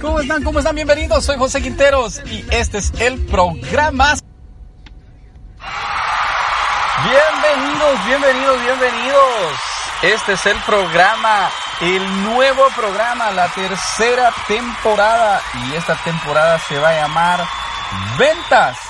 ¿Cómo están? ¿Cómo están? Bienvenidos, soy José Quinteros y este es el programa. Bienvenidos, bienvenidos, bienvenidos. Este es el programa, el nuevo programa, la tercera temporada y esta temporada se va a llamar Ventas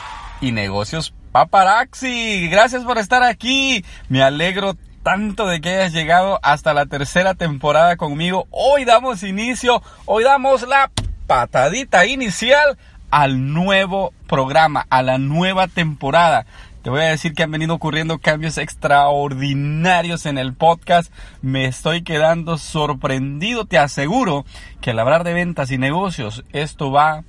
y Negocios Paparazzi. Gracias por estar aquí. Me alegro tanto de que hayas llegado hasta la tercera temporada conmigo. Hoy damos inicio, hoy damos la patadita inicial al nuevo programa, a la nueva temporada. Te voy a decir que han venido ocurriendo cambios extraordinarios en el podcast. Me estoy quedando sorprendido. Te aseguro que al hablar de ventas y negocios, esto va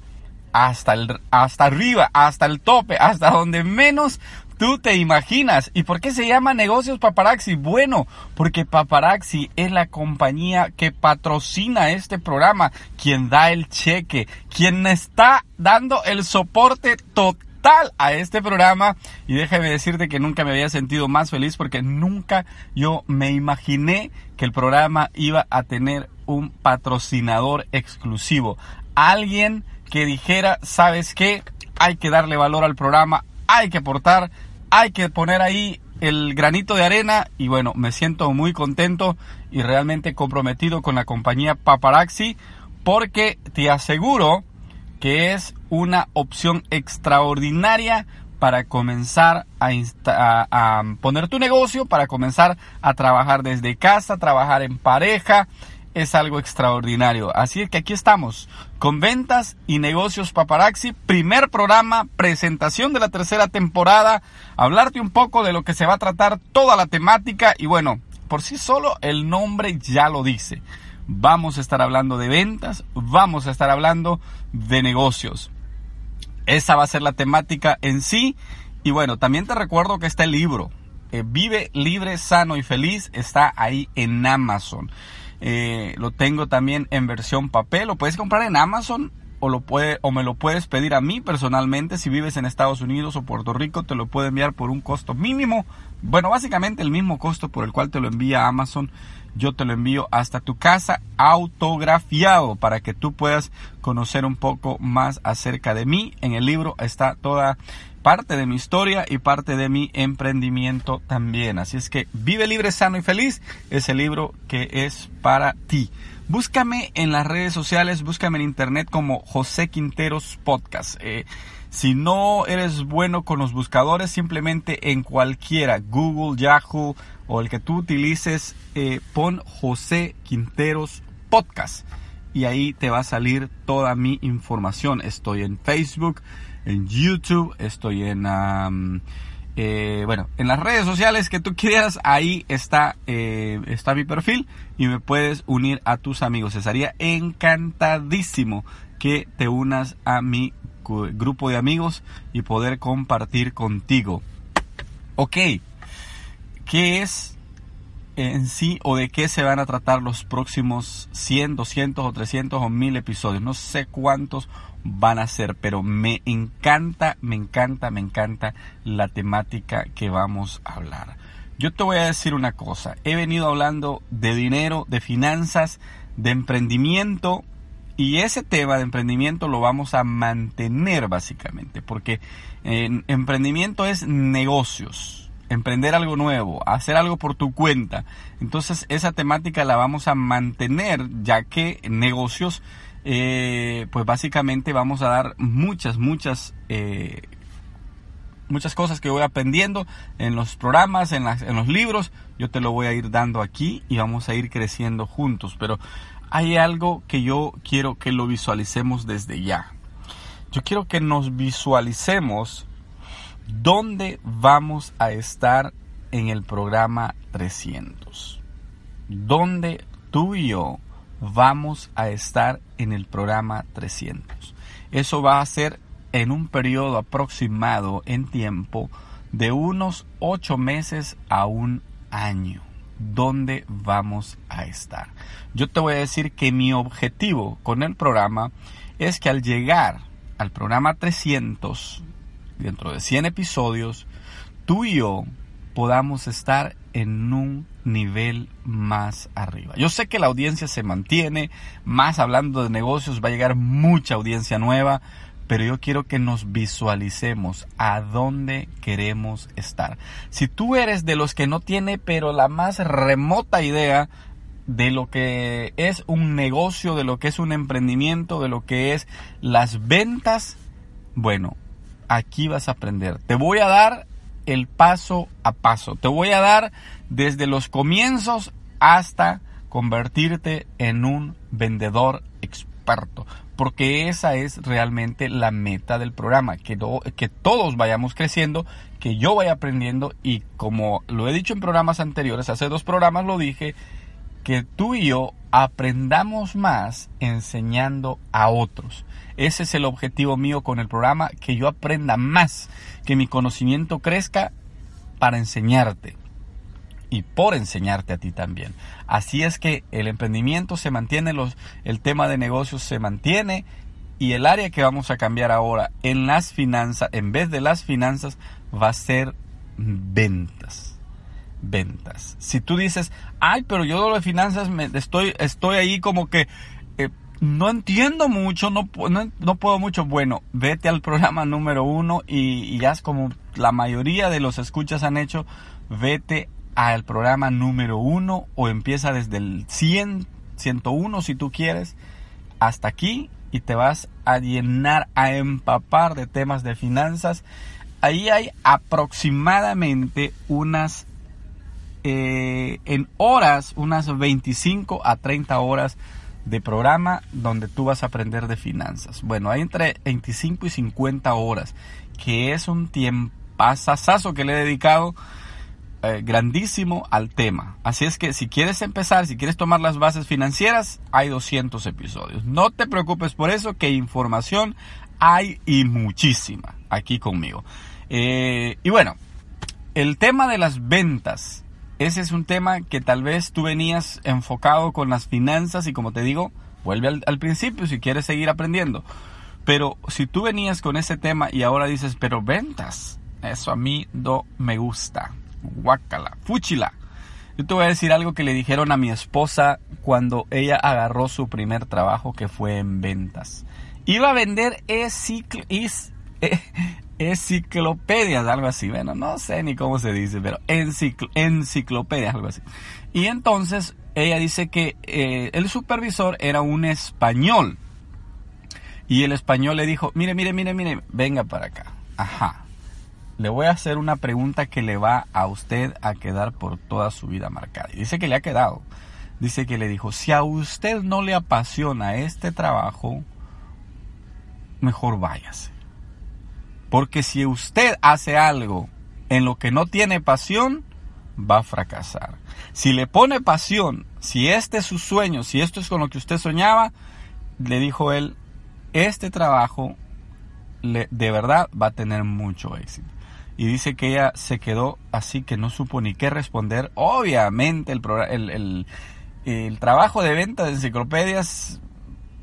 hasta, el, hasta arriba, hasta el tope, hasta donde menos tú te imaginas. ¿Y por qué se llama Negocios Paparazzi? Bueno, porque Paparazzi es la compañía que patrocina este programa, quien da el cheque, quien está dando el soporte total a este programa y déjame decirte que nunca me había sentido más feliz porque nunca yo me imaginé que el programa iba a tener un patrocinador exclusivo. Alguien que dijera, ¿sabes qué? Hay que darle valor al programa, hay que aportar, hay que poner ahí el granito de arena y bueno, me siento muy contento y realmente comprometido con la compañía Paparazzi porque te aseguro que es una opción extraordinaria para comenzar a, poner tu negocio, para comenzar a trabajar desde casa, trabajar en pareja. Es algo extraordinario. Así es que aquí estamos con ventas y negocios paparazzi. Primer programa, presentación de la tercera temporada. Hablarte un poco de lo que se va a tratar toda la temática. Y bueno, por sí solo el nombre ya lo dice. Vamos a estar hablando de ventas, vamos a estar hablando de negocios. Esa va a ser la temática en sí. Y bueno, también te recuerdo que está el libro. Eh, Vive libre, sano y feliz. Está ahí en Amazon. Eh, lo tengo también en versión papel. Lo puedes comprar en Amazon o, lo puede, o me lo puedes pedir a mí personalmente. Si vives en Estados Unidos o Puerto Rico, te lo puedo enviar por un costo mínimo. Bueno, básicamente el mismo costo por el cual te lo envía Amazon yo te lo envío hasta tu casa autografiado para que tú puedas conocer un poco más acerca de mí. En el libro está toda parte de mi historia y parte de mi emprendimiento también. Así es que Vive libre, sano y feliz es el libro que es para ti. Búscame en las redes sociales, búscame en internet como José Quinteros Podcast. Eh, si no eres bueno con los buscadores, simplemente en cualquiera, Google, Yahoo o el que tú utilices, eh, pon José Quinteros Podcast y ahí te va a salir toda mi información. Estoy en Facebook, en YouTube, estoy en... Eh, bueno, en las redes sociales que tú quieras, ahí está, eh, está mi perfil y me puedes unir a tus amigos. Estaría encantadísimo que te unas a mi grupo de amigos y poder compartir contigo. Ok, ¿qué es en sí o de qué se van a tratar los próximos 100, 200 o 300 o 1000 episodios? No sé cuántos van a ser, pero me encanta, me encanta, me encanta la temática que vamos a hablar. Yo te voy a decir una cosa, he venido hablando de dinero, de finanzas, de emprendimiento Y ese tema de emprendimiento lo vamos a mantener básicamente, porque eh, emprendimiento es negocios, emprender algo nuevo, hacer algo por tu cuenta. Entonces esa temática la vamos a mantener, ya que negocios, eh, pues básicamente vamos a dar muchas, muchas eh, muchas cosas que voy aprendiendo en los programas, en, en, los libros, yo te lo voy a ir dando aquí y vamos a ir creciendo juntos. Pero hay algo que yo quiero que lo visualicemos desde ya. Yo quiero que nos visualicemos dónde vamos a estar en el programa 300. Dónde tú y yo vamos a estar en el programa 300. Eso va a ser en un periodo aproximado en tiempo de unos ocho meses a un año. ¿Dónde vamos a estar? Yo te voy a decir que mi objetivo con el programa es que al llegar al programa 300, dentro de 100 episodios, tú y yo podamos estar en un nivel más arriba. Yo sé que la audiencia se mantiene, más hablando de negocios, va a llegar mucha audiencia nueva, pero yo quiero que nos visualicemos a dónde queremos estar. Si tú eres de los que no tiene pero la más remota idea de lo que es un negocio, de lo que es un emprendimiento, de lo que es las ventas, bueno, aquí vas a aprender. Te voy a dar el paso a paso. Te voy a dar desde los comienzos hasta convertirte en un vendedor experto porque esa es realmente la meta del programa, que, que todos vayamos creciendo, que yo vaya aprendiendo y como lo he dicho en programas anteriores, hace dos programas lo dije, que tú y yo aprendamos más enseñando a otros. Ese es el objetivo mío con el programa, que yo aprenda más, que mi conocimiento crezca para enseñarte y por enseñarte a ti también. Así es que el emprendimiento se mantiene, el tema de negocios se mantiene y el área que vamos a cambiar ahora en las finanzas, en vez de las finanzas, va a ser ventas. Ventas. Si tú dices, ay, pero yo de finanzas me, estoy, estoy ahí como que eh, no entiendo mucho, no, puedo mucho. Bueno, vete al programa número uno y, y es como la mayoría de los escuchas han hecho, vete al programa número uno o empieza desde el 100, 101 si tú quieres, hasta aquí y te vas a llenar, a empapar de temas de finanzas. Ahí hay aproximadamente unas, eh, en horas, unas 25 a 30 horas de programa donde tú vas a aprender de finanzas. Bueno, hay entre 25 y 50 horas, que es un tiempo que le he dedicado eh, grandísimo al tema. Así es que si quieres empezar, si quieres tomar las bases financieras, hay 200 episodios. No te preocupes por eso, que información hay y muchísima aquí conmigo. Eh, y bueno, el tema de las ventas. Ese es un tema que tal vez tú venías enfocado con las finanzas y como te digo, vuelve al, principio si quieres seguir aprendiendo. Pero si tú venías con ese tema y ahora dices, pero ventas, eso a mí no me gusta guácala, fúchila. Yo te voy a decir algo que le dijeron a mi esposa cuando ella agarró su primer trabajo que fue en ventas. Iba a vender e enciclopedias, algo así. Bueno, no sé ni cómo se dice, pero enciclopedias, algo así. Y entonces ella dice que eh, el supervisor era un español. Y el español le dijo, mire, mire, mire, mire, venga para acá. Ajá le voy a hacer una pregunta que le va a usted a quedar por toda su vida marcada. Y dice que le ha quedado. Dice que le dijo, si a usted no le apasiona este trabajo, mejor váyase. Porque si usted hace algo en lo que no tiene pasión, va a fracasar. Si le pone pasión, si este es su sueño, si esto es con lo que usted soñaba, le dijo él, este trabajo de verdad va a tener mucho éxito y dice que ella se quedó así que no supo ni qué responder. Obviamente el, el, el, trabajo de venta de enciclopedias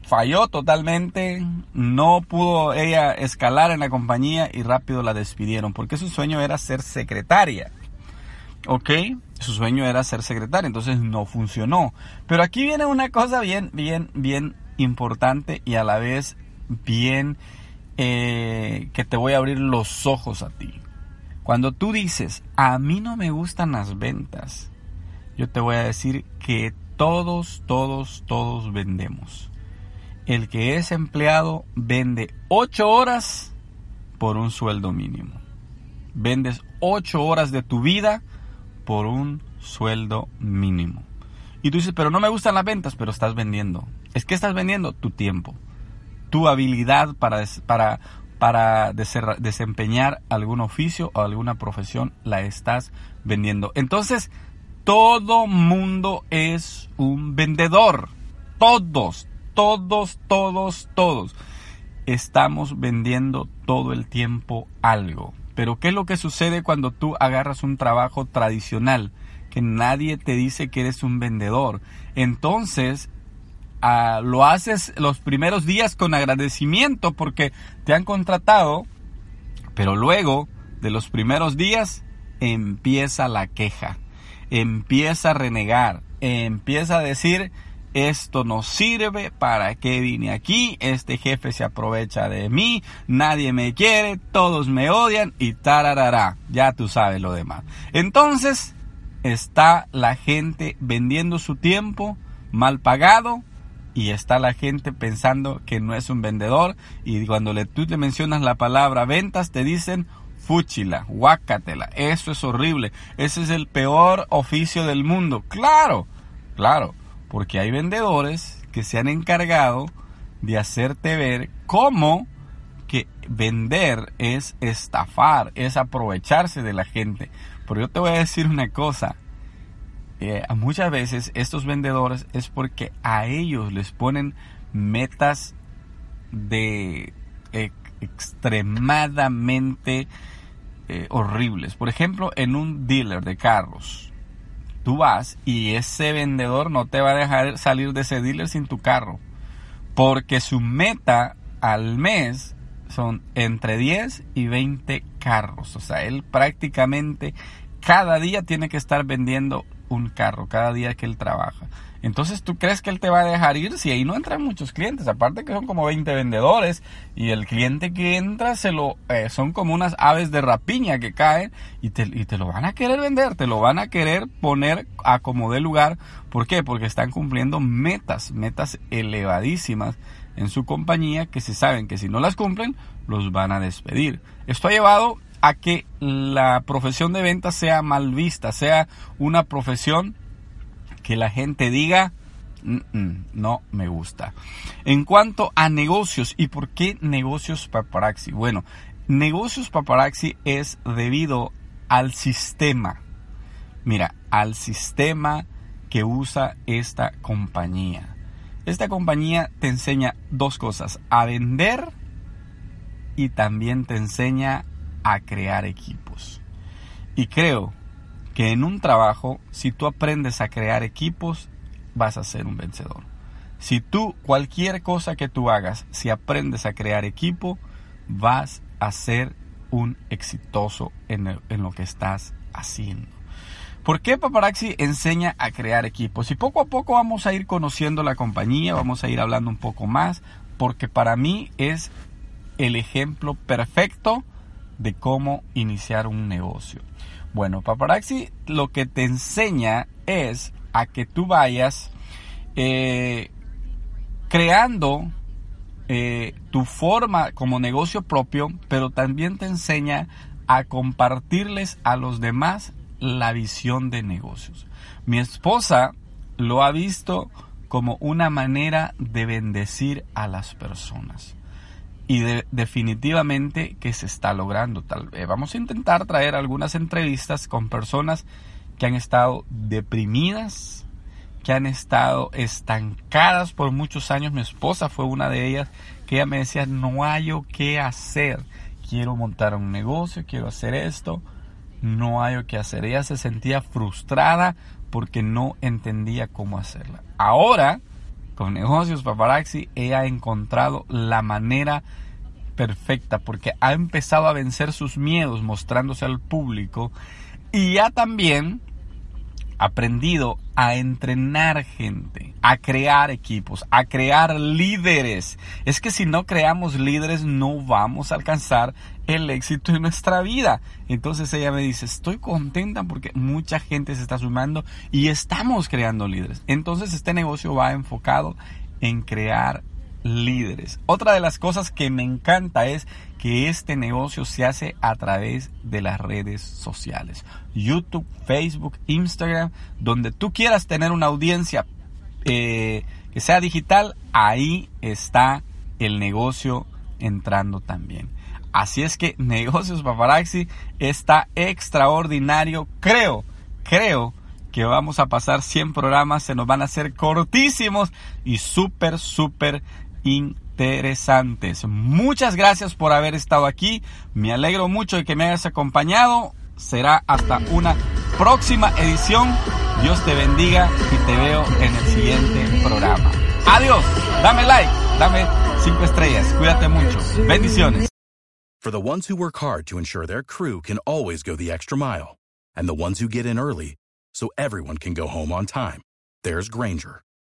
falló totalmente, no pudo ella escalar en la compañía y rápido la despidieron porque su sueño era ser secretaria. ¿Ok? Su sueño era ser secretaria, entonces no funcionó. Pero aquí viene una cosa bien, bien, bien importante y a la vez bien eh, que te voy a abrir los ojos a ti. Cuando tú dices, a mí no me gustan las ventas, yo te voy a decir que todos, todos, todos vendemos. El que es empleado vende 8 horas por un sueldo mínimo. Vendes 8 horas de tu vida por un sueldo mínimo. Y tú dices, pero no me gustan las ventas, pero estás vendiendo. Es que estás vendiendo tu tiempo, tu habilidad para, para, para desempeñar algún oficio o alguna profesión, la estás vendiendo. Entonces, todo mundo es un vendedor. Todos, todos, todos, todos. Estamos vendiendo todo el tiempo algo. Pero ¿qué es lo que sucede cuando tú agarras un trabajo tradicional? Que nadie te dice que eres un vendedor. Entonces, ah, lo haces los primeros días con agradecimiento porque te han contratado, pero luego de los primeros días empieza la queja empieza a renegar, empieza a decir, esto no sirve, ¿para qué vine aquí? Este jefe se aprovecha de mí, nadie me quiere, todos me odian y tararará, ya tú sabes lo demás. Entonces, está la gente vendiendo su tiempo mal pagado y está la gente pensando que no es un vendedor y cuando le, tú le mencionas la palabra ventas te dicen fúchila, guácatela, eso es horrible, ese es el peor oficio del mundo. Claro, claro, porque hay vendedores que se han encargado de hacerte ver cómo que vender es estafar, es aprovecharse de la gente. Pero yo te voy a decir una cosa, eh, muchas veces estos vendedores es porque a ellos les ponen metas de eh, extremadamente eh, horribles. Por ejemplo, en un dealer de carros, tú vas y ese vendedor no te va a dejar salir de ese dealer sin tu carro. Porque su meta al mes son entre 10 y 20 carros. O sea, él prácticamente cada día tiene que estar vendiendo un carro, cada día que él trabaja. Entonces, ¿tú crees que él te va a dejar ir si ahí no entran muchos clientes? Aparte que son como 20 vendedores y el cliente que entra se lo eh, son como unas aves de rapiña que caen y te, y te lo van a querer vender, te lo van a querer poner a como de lugar. ¿Por qué? Porque están cumpliendo metas, metas elevadísimas en su compañía que se saben que si no las cumplen, los van a despedir. Esto ha llevado a que la profesión de ventas sea mal vista, sea una profesión que la gente diga, no me gusta. En cuanto a negocios, ¿y por qué negocios paparazzi? Bueno, negocios paparazzi es debido al sistema. Mira, al sistema que usa esta compañía. Esta compañía te enseña dos cosas, a vender y también te enseña a crear equipos. Y creo que en un trabajo, si tú aprendes a crear equipos, vas a ser un vencedor. Si tú, cualquier cosa que tú hagas, si aprendes a crear equipo, vas a ser un exitoso en, lo que estás haciendo. ¿Por qué Paparazzi enseña a crear equipos? Y poco a poco vamos a ir conociendo la compañía, vamos a ir hablando un poco más, porque para mí es el ejemplo perfecto de cómo iniciar un negocio. Bueno, paparazzi lo que te enseña es a que tú vayas eh, creando eh, tu forma como negocio propio, pero también te enseña a compartirles a los demás la visión de negocios. Mi esposa lo ha visto como una manera de bendecir a las personas y definitivamente que se está logrando. Tal vez vamos a intentar traer algunas entrevistas con personas que han estado deprimidas, que han estado estancadas por muchos años. Mi esposa fue una de ellas que ella me decía, no hay qué hacer. Quiero montar un negocio, quiero hacer esto, no hay qué hacer. Ella se sentía frustrada porque no entendía cómo hacerla. Ahora con negocios paparazzi, ella ha encontrado la manera perfecta porque ha empezado a vencer sus miedos mostrándose al público y ya también aprendido a entrenar gente, a crear equipos, a crear líderes. Es que si no creamos líderes no vamos a alcanzar el éxito en nuestra vida. Entonces ella me dice, estoy contenta porque mucha gente se está sumando y estamos creando líderes. Entonces este negocio va enfocado en crear líderes. Otra de las cosas que me encanta es que este negocio se hace a través de las redes sociales. YouTube, Facebook, Instagram, donde tú quieras tener una audiencia eh, que sea digital, ahí está el negocio entrando también. Así es que Negocios Paparazzi está extraordinario. Creo, creo que vamos a pasar 100 programas, se nos van a hacer cortísimos y súper, súper interesantes. Muchas gracias por haber estado aquí. Me alegro mucho de que me hayas acompañado. Será hasta una próxima edición. Dios te bendiga y te veo en el siguiente programa. Adiós. Dame like, dame 5 estrellas. Cuídate mucho. Bendiciones. For the ones who work hard to ensure their crew can always go the extra mile, and the ones who get in early so everyone can go home on time, there's Granger,